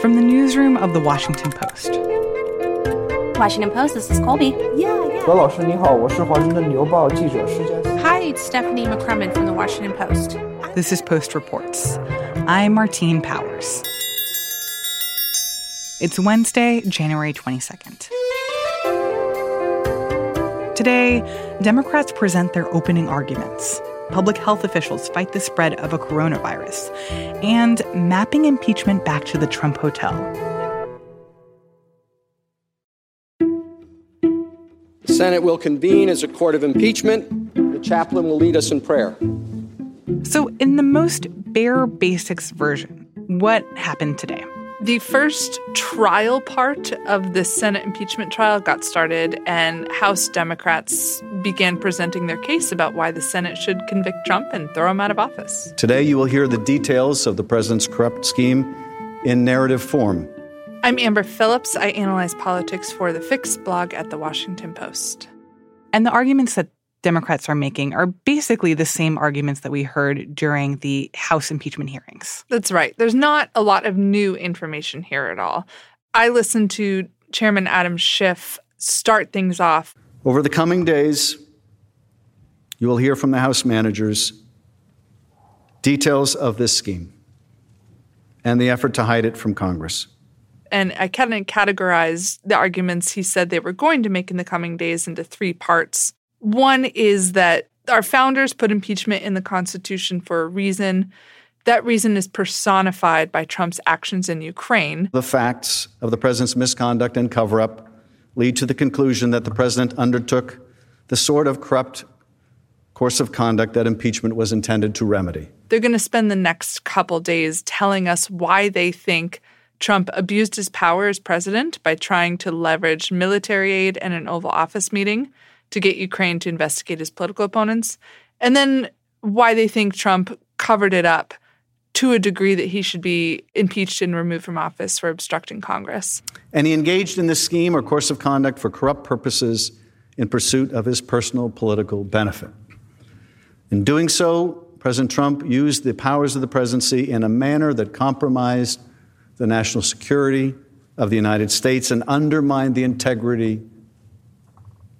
from the newsroom of The Washington Post. Washington Post, this is Colby. Yeah, yeah. it's Stephanie McCrummen from The Washington Post. This is Post Reports. I'm Martine Powers. It's Wednesday, January 22nd. Today, Democrats present their opening arguments Public health officials fight the spread of a coronavirus. And mapping impeachment back to the Trump Hotel. The Senate will convene as a court of impeachment. The chaplain will lead us in prayer. So, in the most bare basics version, what happened today? The first trial part of the Senate impeachment trial got started, and House Democrats began presenting their case about why the Senate should convict Trump and throw him out of office. Today, you will hear the details of the president's corrupt scheme in narrative form. I'm Amber Phillips. I analyze politics for the Fix blog at The Washington Post. And the arguments that Democrats are making are basically the same arguments that we heard during the House impeachment hearings. That's right. There's not a lot of new information here at all. I listened to Chairman Adam Schiff start things off. Over the coming days, you will hear from the House managers details of this scheme and the effort to hide it from Congress. And I kind of categorized the arguments he said they were going to make in the coming days into three parts. One is that our founders put impeachment in the Constitution for a reason. That reason is personified by Trump's actions in Ukraine. The facts of the president's misconduct and cover up lead to the conclusion that the president undertook the sort of corrupt course of conduct that impeachment was intended to remedy. They're going to spend the next couple days telling us why they think Trump abused his power as president by trying to leverage military aid and an Oval Office meeting to get Ukraine to investigate his political opponents, and then why they think Trump covered it up to a degree that he should be impeached and removed from office for obstructing Congress. And he engaged in this scheme or course of conduct for corrupt purposes in pursuit of his personal political benefit. In doing so, President Trump used the powers of the presidency in a manner that compromised the national security of the United States and undermined the integrity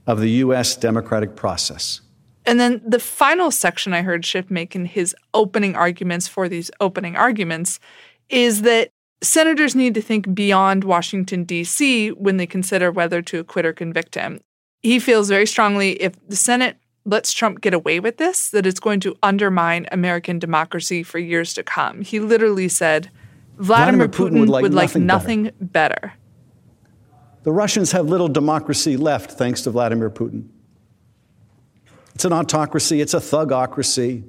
of the U.S. democratic process. And then the final section I heard Schiff make in his opening arguments for these opening arguments is that senators need to think beyond Washington, D.C. when they consider whether to acquit or convict him. He feels very strongly if the Senate lets Trump get away with this, that it's going to undermine American democracy for years to come. He literally said, Vladimir, Vladimir Putin, Putin would like would like nothing nothing, better. better. The Russians have little democracy left thanks to Vladimir Putin. It's an autocracy, it's a thugocracy.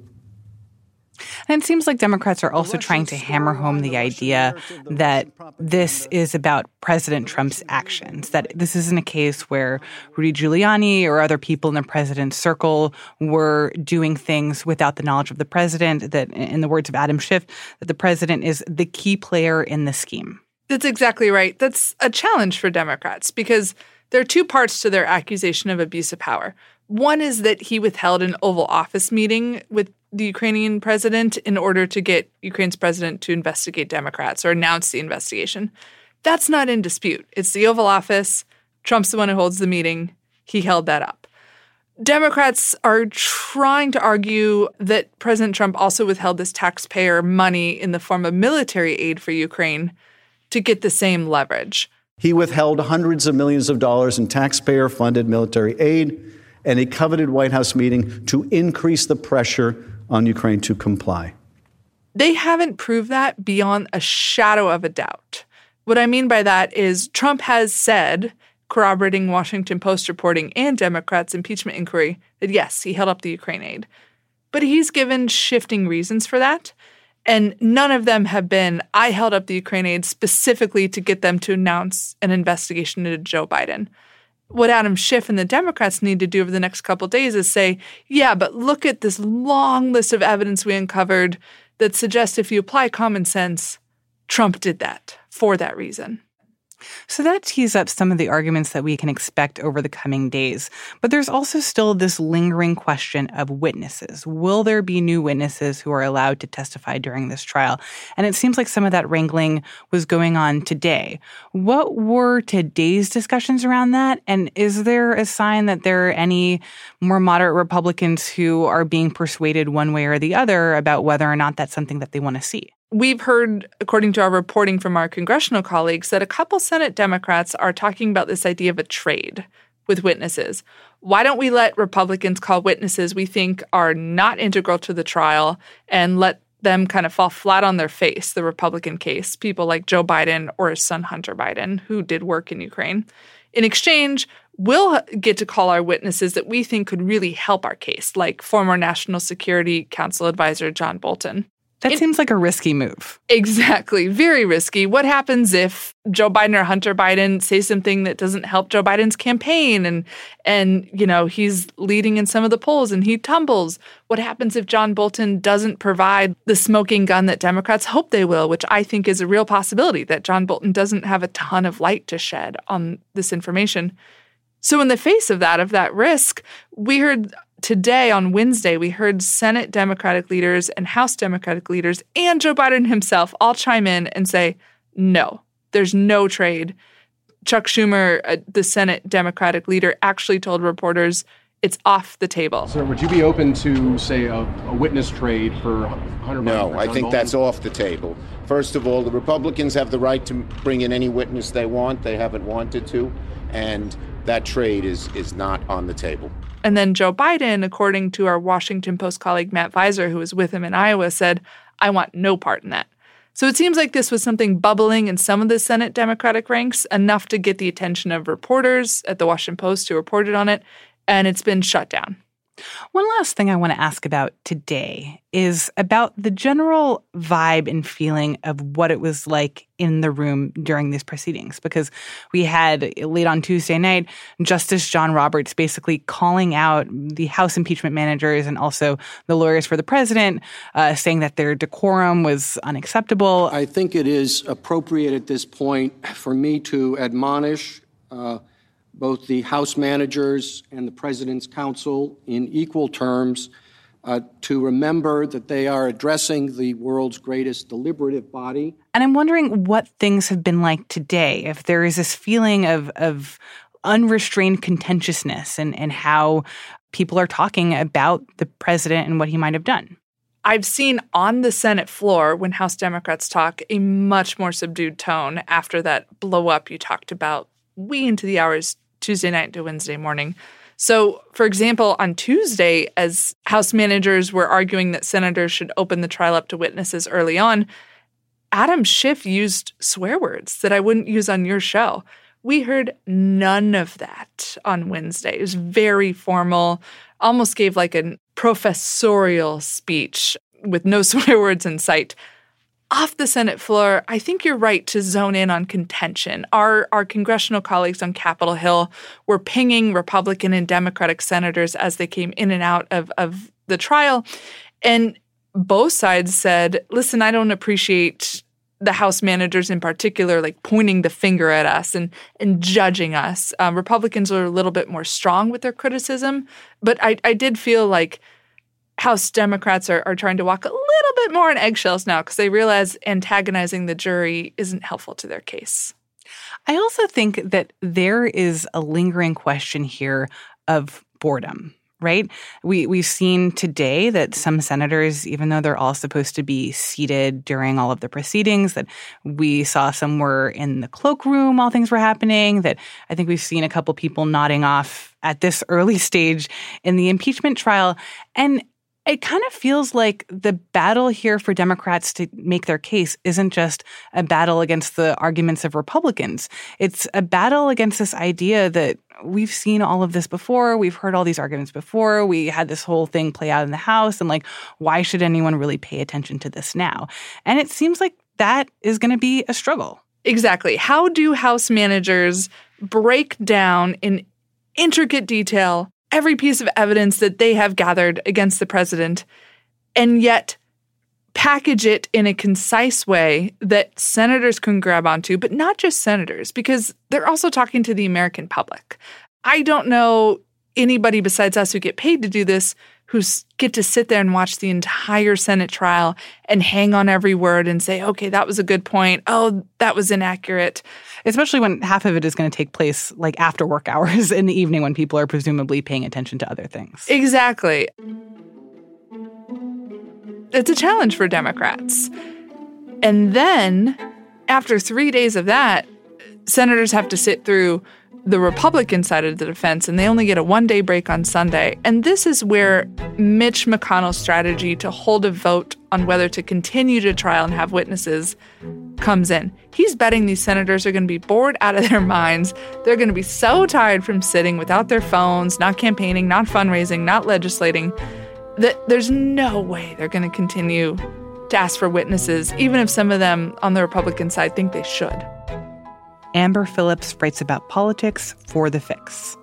And it seems like Democrats are also trying to hammer home the idea that this is about President Trump's actions, that this isn't a case where Rudy Giuliani or other people in the president's circle were doing things without the knowledge of the president, that, in the words of Adam Schiff, that the president is the key player in the scheme. That's exactly right. That's a challenge for Democrats because there are two parts to their accusation of abuse of power. One is that he withheld an Oval Office meeting with the Ukrainian president in order to get Ukraine's president to investigate Democrats or announce the investigation. That's not in dispute. It's the Oval Office. Trump's the one who holds the meeting. He held that up. Democrats are trying to argue that President Trump also withheld this taxpayer money in the form of military aid for Ukraine to get the same leverage. He withheld hundreds of millions of dollars in taxpayer funded military aid and a coveted White House meeting to increase the pressure on Ukraine to comply. They haven't proved that beyond a shadow of a doubt. What I mean by that is Trump has said, corroborating Washington Post reporting and Democrats' impeachment inquiry, that yes, he held up the Ukraine aid. But he's given shifting reasons for that. And none of them have been, I held up the Ukraine aid specifically to get them to announce an investigation into Joe Biden. What Adam Schiff and the Democrats need to do over the next couple days is say, yeah, but look at this long list of evidence we uncovered that suggests if you apply common sense, Trump did that for that reason. So that tees up some of the arguments that we can expect over the coming days. But there's also still this lingering question of witnesses. Will there be new witnesses who are allowed to testify during this trial? And it seems like some of that wrangling was going on today. What were today's discussions around that? And is there a sign that there are any more moderate Republicans who are being persuaded one way or the other about whether or not that's something that they want to see? We've heard, according to our reporting from our congressional colleagues, that a couple Senate Democrats are talking about this idea of a trade with witnesses. Why don't we let Republicans call witnesses we think are not integral to the trial and let them kind of fall flat on their face, the Republican case, people like Joe Biden or his son Hunter Biden, who did work in Ukraine. In exchange, we'll get to call our witnesses that we think could really help our case, like former National Security Council advisor John Bolton. That it, seems like a risky move. Exactly. Very risky. What happens if Joe Biden or Hunter Biden say something that doesn't help Joe Biden's campaign and and you know, he's leading in some of the polls and he tumbles? What happens if John Bolton doesn't provide the smoking gun that Democrats hope they will, which I think is a real possibility that John Bolton doesn't have a ton of light to shed on this information. So in the face of that of that risk, we heard today on Wednesday, we heard Senate Democratic leaders and House Democratic leaders and Joe Biden himself all chime in and say, no, there's no trade. Chuck Schumer, uh, the Senate Democratic leader, actually told reporters it's off the table. Sir, would you be open to, say, a, a witness trade for Hunter no, Biden? I think Bolton? that's off the table. First of all, the Republicans have the right to bring in any witness they want. They haven't wanted to. And that trade is, is not on the table. And then Joe Biden, according to our Washington Post colleague Matt Viser, who was with him in Iowa, said, I want no part in that. So it seems like this was something bubbling in some of the Senate Democratic ranks, enough to get the attention of reporters at the Washington Post who reported on it, and it's been shut down. One last thing I want to ask about today is about the general vibe and feeling of what it was like in the room during these proceedings. Because we had late on Tuesday night, Justice John Roberts basically calling out the House impeachment managers and also the lawyers for the president, uh, saying that their decorum was unacceptable. I think it is appropriate at this point for me to admonish. Uh, both the House managers and the President's Counsel in equal terms uh, to remember that they are addressing the world's greatest deliberative body. And I'm wondering what things have been like today, if there is this feeling of, of unrestrained contentiousness and, and how people are talking about the president and what he might have done. I've seen on the Senate floor when House Democrats talk a much more subdued tone after that blow up you talked about way into the hours Tuesday night to Wednesday morning. So, for example, on Tuesday, as House managers were arguing that senators should open the trial up to witnesses early on, Adam Schiff used swear words that I wouldn't use on your show. We heard none of that on Wednesday. It was very formal, almost gave like a professorial speech with no swear words in sight off the Senate floor, I think you're right to zone in on contention. Our our congressional colleagues on Capitol Hill were pinging Republican and Democratic senators as they came in and out of, of the trial. And both sides said, listen, I don't appreciate the House managers in particular, like pointing the finger at us and and judging us. Um, Republicans are a little bit more strong with their criticism, but I, I did feel like House Democrats are, are trying to walk a little bit more on eggshells now because they realize antagonizing the jury isn't helpful to their case. I also think that there is a lingering question here of boredom right? We we've seen today that some senators, even though they're all supposed to be seated during all of the proceedings, that we saw some were in the cloakroom while things were happening. That I think we've seen a couple people nodding off at this early stage in the impeachment trial, and it kind of feels like the battle here for Democrats to make their case isn't just a battle against the arguments of Republicans. It's a battle against this idea that we've seen all of this before. We've heard all these arguments before. We had this whole thing play out in the House. And like, why should anyone really pay attention to this now? And it seems like that is going to be a struggle. Exactly. How do House managers break down in intricate detail every piece of evidence that they have gathered against the president and yet package it in a concise way that senators can grab onto, but not just senators, because they're also talking to the American public. I don't know anybody besides us who get paid to do this who get to sit there and watch the entire Senate trial and hang on every word and say, okay, that was a good point. Oh, that was inaccurate. Especially when half of it is going to take place like after work hours in the evening when people are presumably paying attention to other things. Exactly. It's a challenge for Democrats. And then after three days of that, senators have to sit through the Republican side of the defense, and they only get a one day break on Sunday. And this is where Mitch McConnell's strategy to hold a vote on whether to continue to trial and have witnesses comes in. He's betting these senators are going to be bored out of their minds. They're going to be so tired from sitting without their phones, not campaigning, not fundraising, not legislating, that there's no way they're going to continue to ask for witnesses, even if some of them on the Republican side think they should. Amber Phillips writes about politics for The Fix.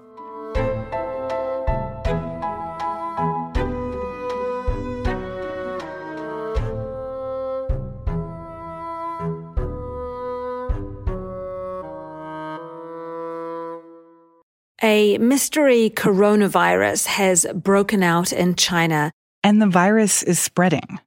A mystery coronavirus has broken out in China. And the virus is spreading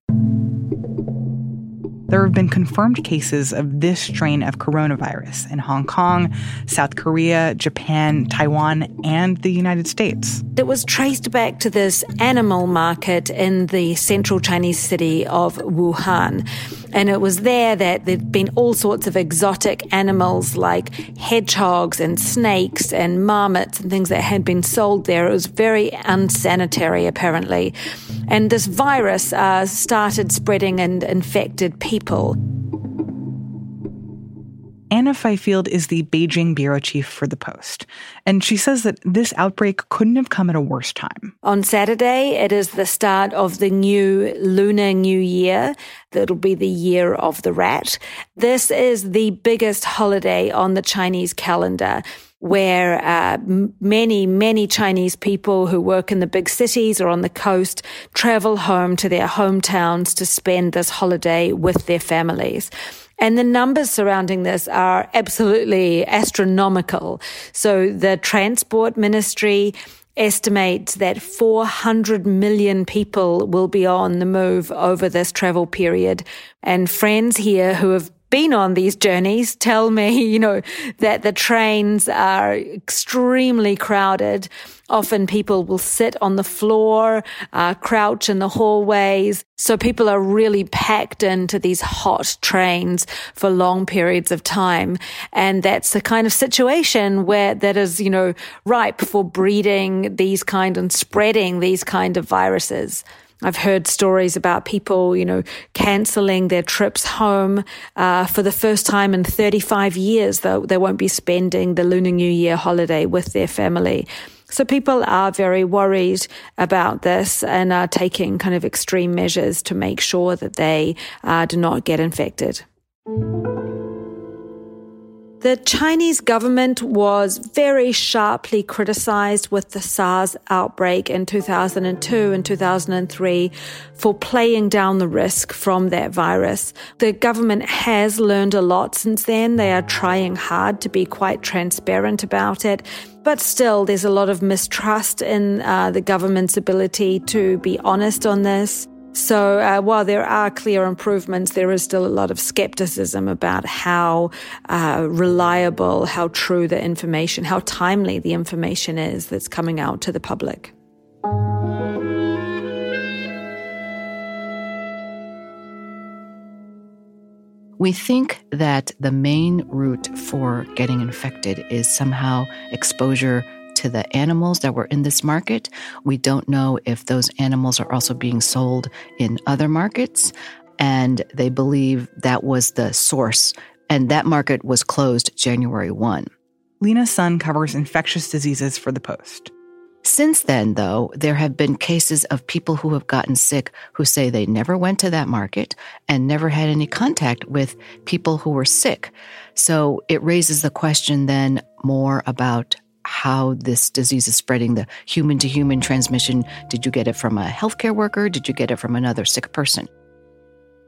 there have been confirmed cases of this strain of coronavirus in Hong Kong, South Korea, Japan, Taiwan, and the United States. It was traced back to this animal market in the central Chinese city of Wuhan. And it was there that there'd been all sorts of exotic animals like hedgehogs and snakes and marmots and things that had been sold there. It was very unsanitary, apparently. And this virus uh, started spreading and infected people people. Anna Fifield is the Beijing bureau chief for the Post, and she says that this outbreak couldn't have come at a worse time. On Saturday, it is the start of the new Lunar New Year. That'll be the year of the rat. This is the biggest holiday on the Chinese calendar where uh, many, many Chinese people who work in the big cities or on the coast travel home to their hometowns to spend this holiday with their families. And the numbers surrounding this are absolutely astronomical. So the transport ministry estimates that 400 million people will be on the move over this travel period. And friends here who have been on these journeys tell me, you know, that the trains are extremely crowded. Often people will sit on the floor, uh, crouch in the hallways. So people are really packed into these hot trains for long periods of time. And that's the kind of situation where that is, you know, ripe for breeding these kind and spreading these kind of viruses. I've heard stories about people, you know, canceling their trips home uh, for the first time in 35 years. Though they won't be spending the Lunar New Year holiday with their family. So people are very worried about this and are taking kind of extreme measures to make sure that they uh, do not get infected. The Chinese government was very sharply criticized with the SARS outbreak in 2002 and 2003 for playing down the risk from that virus. The government has learned a lot since then. They are trying hard to be quite transparent about it. But still, there's a lot of mistrust in uh, the government's ability to be honest on this. So uh, while there are clear improvements, there is still a lot of skepticism about how uh, reliable, how true the information, how timely the information is that's coming out to the public. We think that the main route for getting infected is somehow exposure to the animals that were in this market. We don't know if those animals are also being sold in other markets. And they believe that was the source. And that market was closed January 1. Lena Sun covers infectious diseases for The Post. Since then, though, there have been cases of people who have gotten sick who say they never went to that market and never had any contact with people who were sick. So it raises the question then more about how this disease is spreading, the human to human transmission. Did you get it from a healthcare worker? Did you get it from another sick person?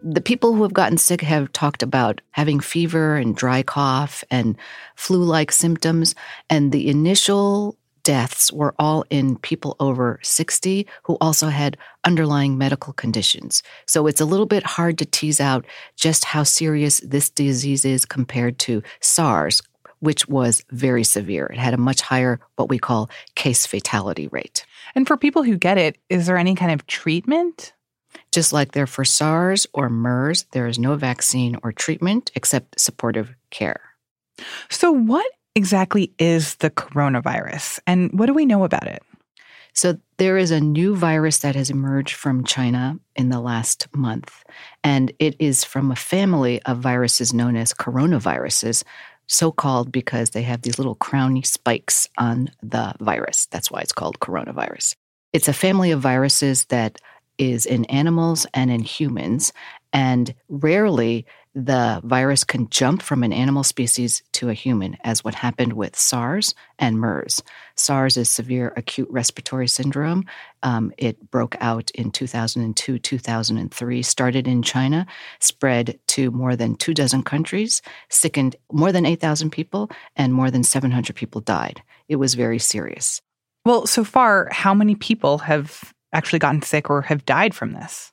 the people who have gotten sick have talked about having fever and dry cough and flu like symptoms. And the initial deaths were all in people over 60 who also had underlying medical conditions. So it's a little bit hard to tease out just how serious this disease is compared to SARS, which was very severe. It had a much higher, what we call case fatality rate. And for people who get it, is there any kind of treatment? Just like there for SARS or MERS, there is no vaccine or treatment except supportive care. So, what exactly is the coronavirus and what do we know about it? So, there is a new virus that has emerged from China in the last month, and it is from a family of viruses known as coronaviruses, so called because they have these little crowny spikes on the virus. That's why it's called coronavirus. It's a family of viruses that is in animals and in humans, and rarely the virus can jump from an animal species to a human, as what happened with SARS and MERS. SARS is severe acute respiratory syndrome. Um, it broke out in 2002, 2003, started in China, spread to more than two dozen countries, sickened more than 8,000 people, and more than 700 people died. It was very serious. Well, so far, how many people have actually gotten sick or have died from this?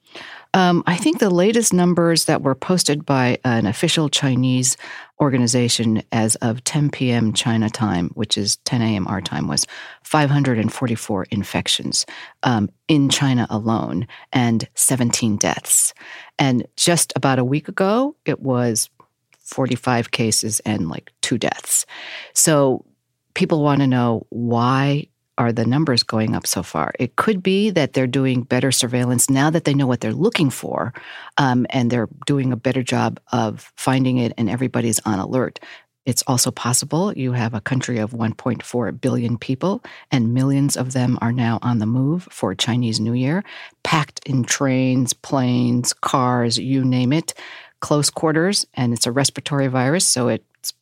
Um, I think the latest numbers that were posted by an official Chinese organization as of 10 p.m. China time, which is 10 a.m. our time, was 544 infections um, in China alone and 17 deaths. And just about a week ago, it was 45 cases and like two deaths. So people want to know why are the numbers going up so far? It could be that they're doing better surveillance now that they know what they're looking for, um, and they're doing a better job of finding it, and everybody's on alert. It's also possible you have a country of 1.4 billion people, and millions of them are now on the move for Chinese New Year, packed in trains, planes, cars, you name it, close quarters, and it's a respiratory virus, so it's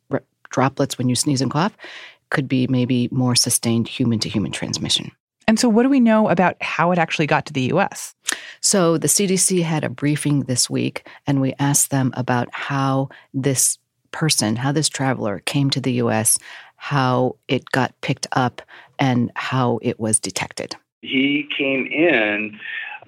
droplets when you sneeze and cough could be maybe more sustained human to human transmission. And so, what do we know about how it actually got to the US? So, the CDC had a briefing this week, and we asked them about how this person, how this traveler came to the US, how it got picked up, and how it was detected. He came in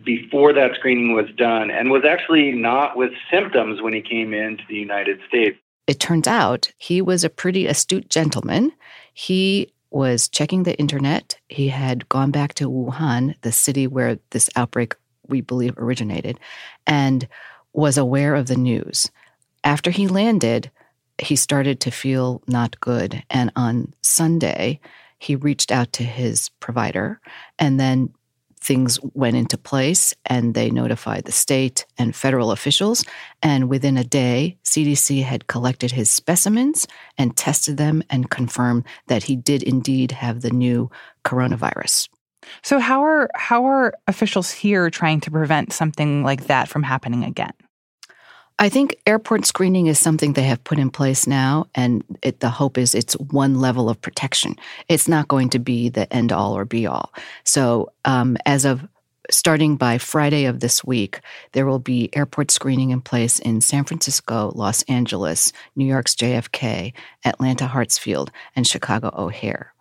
before that screening was done and was actually not with symptoms when he came into the United States. It turns out he was a pretty astute gentleman. He was checking the internet. He had gone back to Wuhan, the city where this outbreak, we believe, originated, and was aware of the news. After he landed, he started to feel not good. And on Sunday, he reached out to his provider and then things went into place and they notified the state and federal officials. And within a day, CDC had collected his specimens and tested them and confirmed that he did indeed have the new coronavirus. So how are how are officials here trying to prevent something like that from happening again? I think airport screening is something they have put in place now, and it, the hope is it's one level of protection. It's not going to be the end all or be all. So, um, as of starting by Friday of this week, there will be airport screening in place in San Francisco, Los Angeles, New York's JFK, Atlanta Hartsfield, and Chicago O'Hare.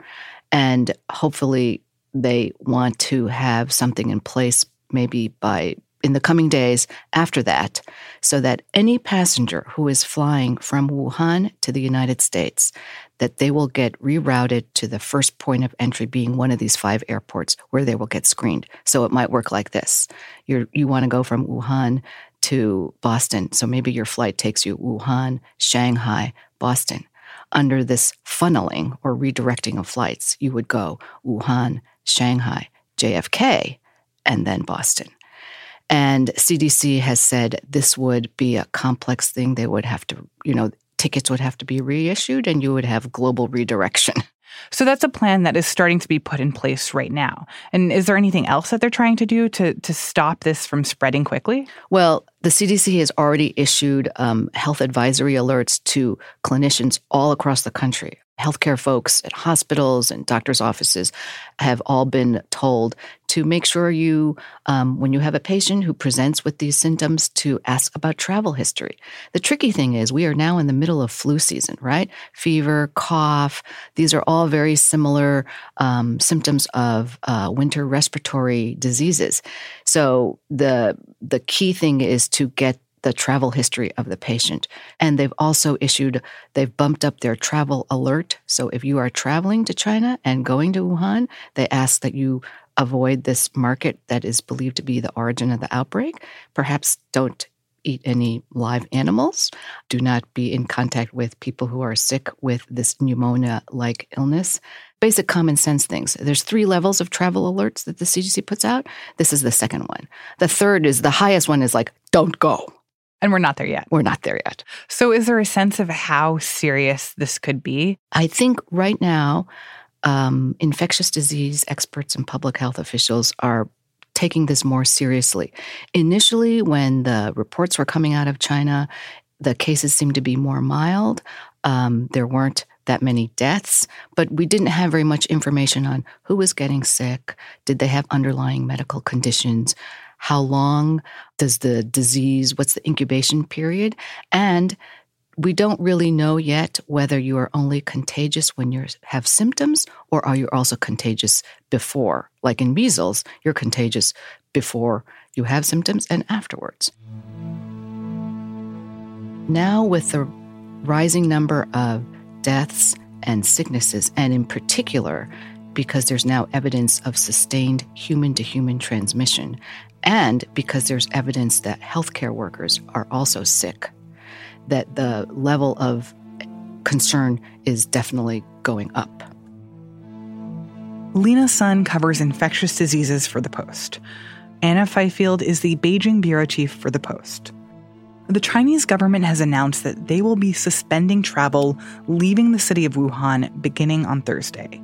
And hopefully, they want to have something in place maybe by in the coming days after that so that any passenger who is flying from Wuhan to the United States that they will get rerouted to the first point of entry being one of these five airports where they will get screened. So it might work like this. you you want to go from Wuhan to Boston. So maybe your flight takes you Wuhan, Shanghai, Boston. Under this funneling or redirecting of flights, you would go Wuhan, Shanghai, JFK, and then Boston. And CDC has said this would be a complex thing. They would have to, you know, tickets would have to be reissued and you would have global redirection. So that's a plan that is starting to be put in place right now. And is there anything else that they're trying to do to, to stop this from spreading quickly? Well, the CDC has already issued um, health advisory alerts to clinicians all across the country healthcare folks at hospitals and doctors' offices have all been told to make sure you, um, when you have a patient who presents with these symptoms, to ask about travel history. The tricky thing is, we are now in the middle of flu season, right? Fever, cough, these are all very similar um, symptoms of uh, winter respiratory diseases. So the the key thing is to get the travel history of the patient. And they've also issued, they've bumped up their travel alert. So if you are traveling to China and going to Wuhan, they ask that you avoid this market that is believed to be the origin of the outbreak. Perhaps don't eat any live animals. Do not be in contact with people who are sick with this pneumonia like illness. Basic common sense things. There's three levels of travel alerts that the CDC puts out. This is the second one. The third is the highest one is like, don't go. And we're not there yet. We're not there yet. So, is there a sense of how serious this could be? I think right now, um, infectious disease experts and public health officials are taking this more seriously. Initially, when the reports were coming out of China, the cases seemed to be more mild. Um, there weren't that many deaths, but we didn't have very much information on who was getting sick. Did they have underlying medical conditions? How long does the disease, what's the incubation period? And we don't really know yet whether you are only contagious when you have symptoms or are you also contagious before. Like in measles, you're contagious before you have symptoms and afterwards. Now, with the rising number of deaths and sicknesses, and in particular, because there's now evidence of sustained human to human transmission, and because there's evidence that healthcare workers are also sick, that the level of concern is definitely going up. Lena Sun covers infectious diseases for The Post. Anna Fifield is the Beijing bureau chief for The Post. The Chinese government has announced that they will be suspending travel leaving the city of Wuhan beginning on Thursday.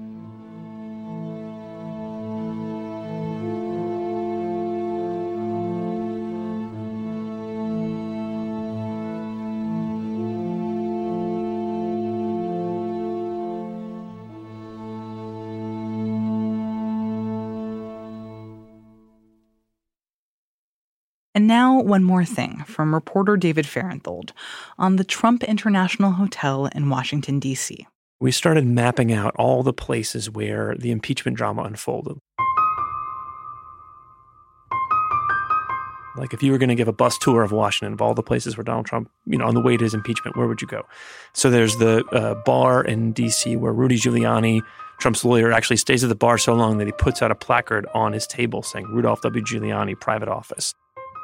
Now, one more thing from reporter David Fahrenthold on the Trump International Hotel in Washington, D.C. We started mapping out all the places where the impeachment drama unfolded. Like if you were going to give a bus tour of Washington of all the places where Donald Trump, you know, on the way to his impeachment, where would you go? So there's the uh, bar in D.C. where Rudy Giuliani, Trump's lawyer, actually stays at the bar so long that he puts out a placard on his table saying Rudolph W. Giuliani, private office.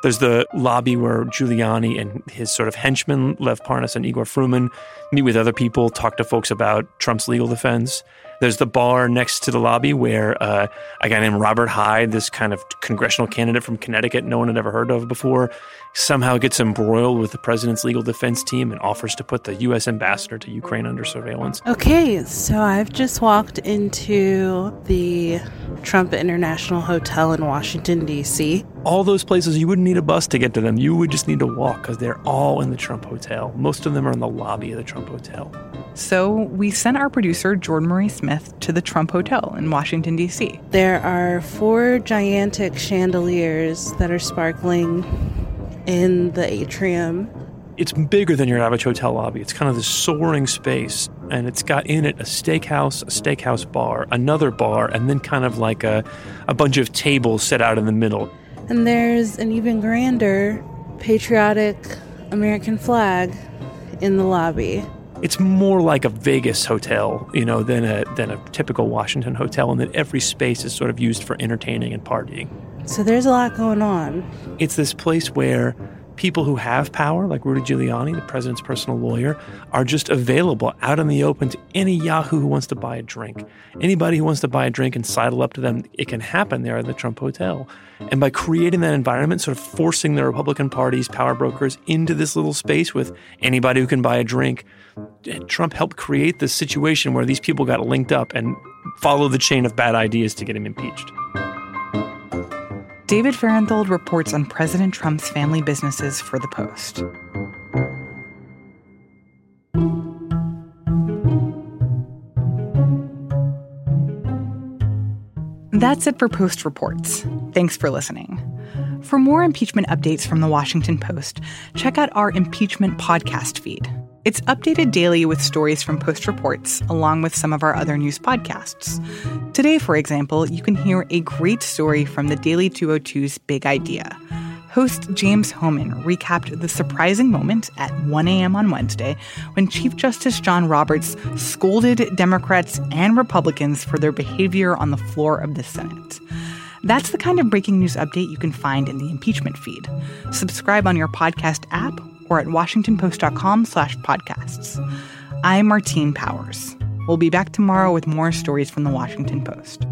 There's the lobby where Giuliani and his sort of henchmen, Lev Parnas and Igor Fruman, meet with other people, talk to folks about Trump's legal defense. There's the bar next to the lobby where uh, a guy named Robert Hyde, this kind of congressional candidate from Connecticut no one had ever heard of before, somehow gets embroiled with the president's legal defense team and offers to put the U.S. ambassador to Ukraine under surveillance. Okay, so I've just walked into the Trump International Hotel in Washington, D.C. All those places, you wouldn't need a bus to get to them. You would just need to walk because they're all in the Trump Hotel. Most of them are in the lobby of the Trump Hotel. So we sent our producer, Jordan Marie Smith, to the Trump Hotel in Washington, D.C. There are four gigantic chandeliers that are sparkling in the atrium. It's bigger than your average hotel lobby. It's kind of this soaring space, and it's got in it a steakhouse, a steakhouse bar, another bar, and then kind of like a, a bunch of tables set out in the middle. And there's an even grander patriotic American flag in the lobby. It's more like a Vegas hotel, you know, than a than a typical Washington hotel, and that every space is sort of used for entertaining and partying. So there's a lot going on. It's this place where people who have power, like Rudy Giuliani, the president's personal lawyer, are just available out in the open to any Yahoo who wants to buy a drink. Anybody who wants to buy a drink and sidle up to them, it can happen there at the Trump Hotel. And by creating that environment, sort of forcing the Republican Party's power brokers into this little space with anybody who can buy a drink, eh, Trump helped create this situation where these people got linked up and followed the chain of bad ideas to get him impeached. David Fahrenthold reports on President Trump's family businesses for The Post. That's it for Post Reports. Thanks for listening. For more impeachment updates from The Washington Post, check out our impeachment podcast feed. It's updated daily with stories from Post Reports, along with some of our other news podcasts. Today, for example, you can hear a great story from the Daily 202's Big Idea. Host James Hohmann recapped the surprising moment at 1 a.m. on Wednesday when Chief Justice John Roberts scolded Democrats and Republicans for their behavior on the floor of the Senate. That's the kind of breaking news update you can find in the impeachment feed. Subscribe on your podcast app or at washingtonpost.com slash podcasts. I'm Martine Powers. We'll be back tomorrow with more stories from the Washington Post.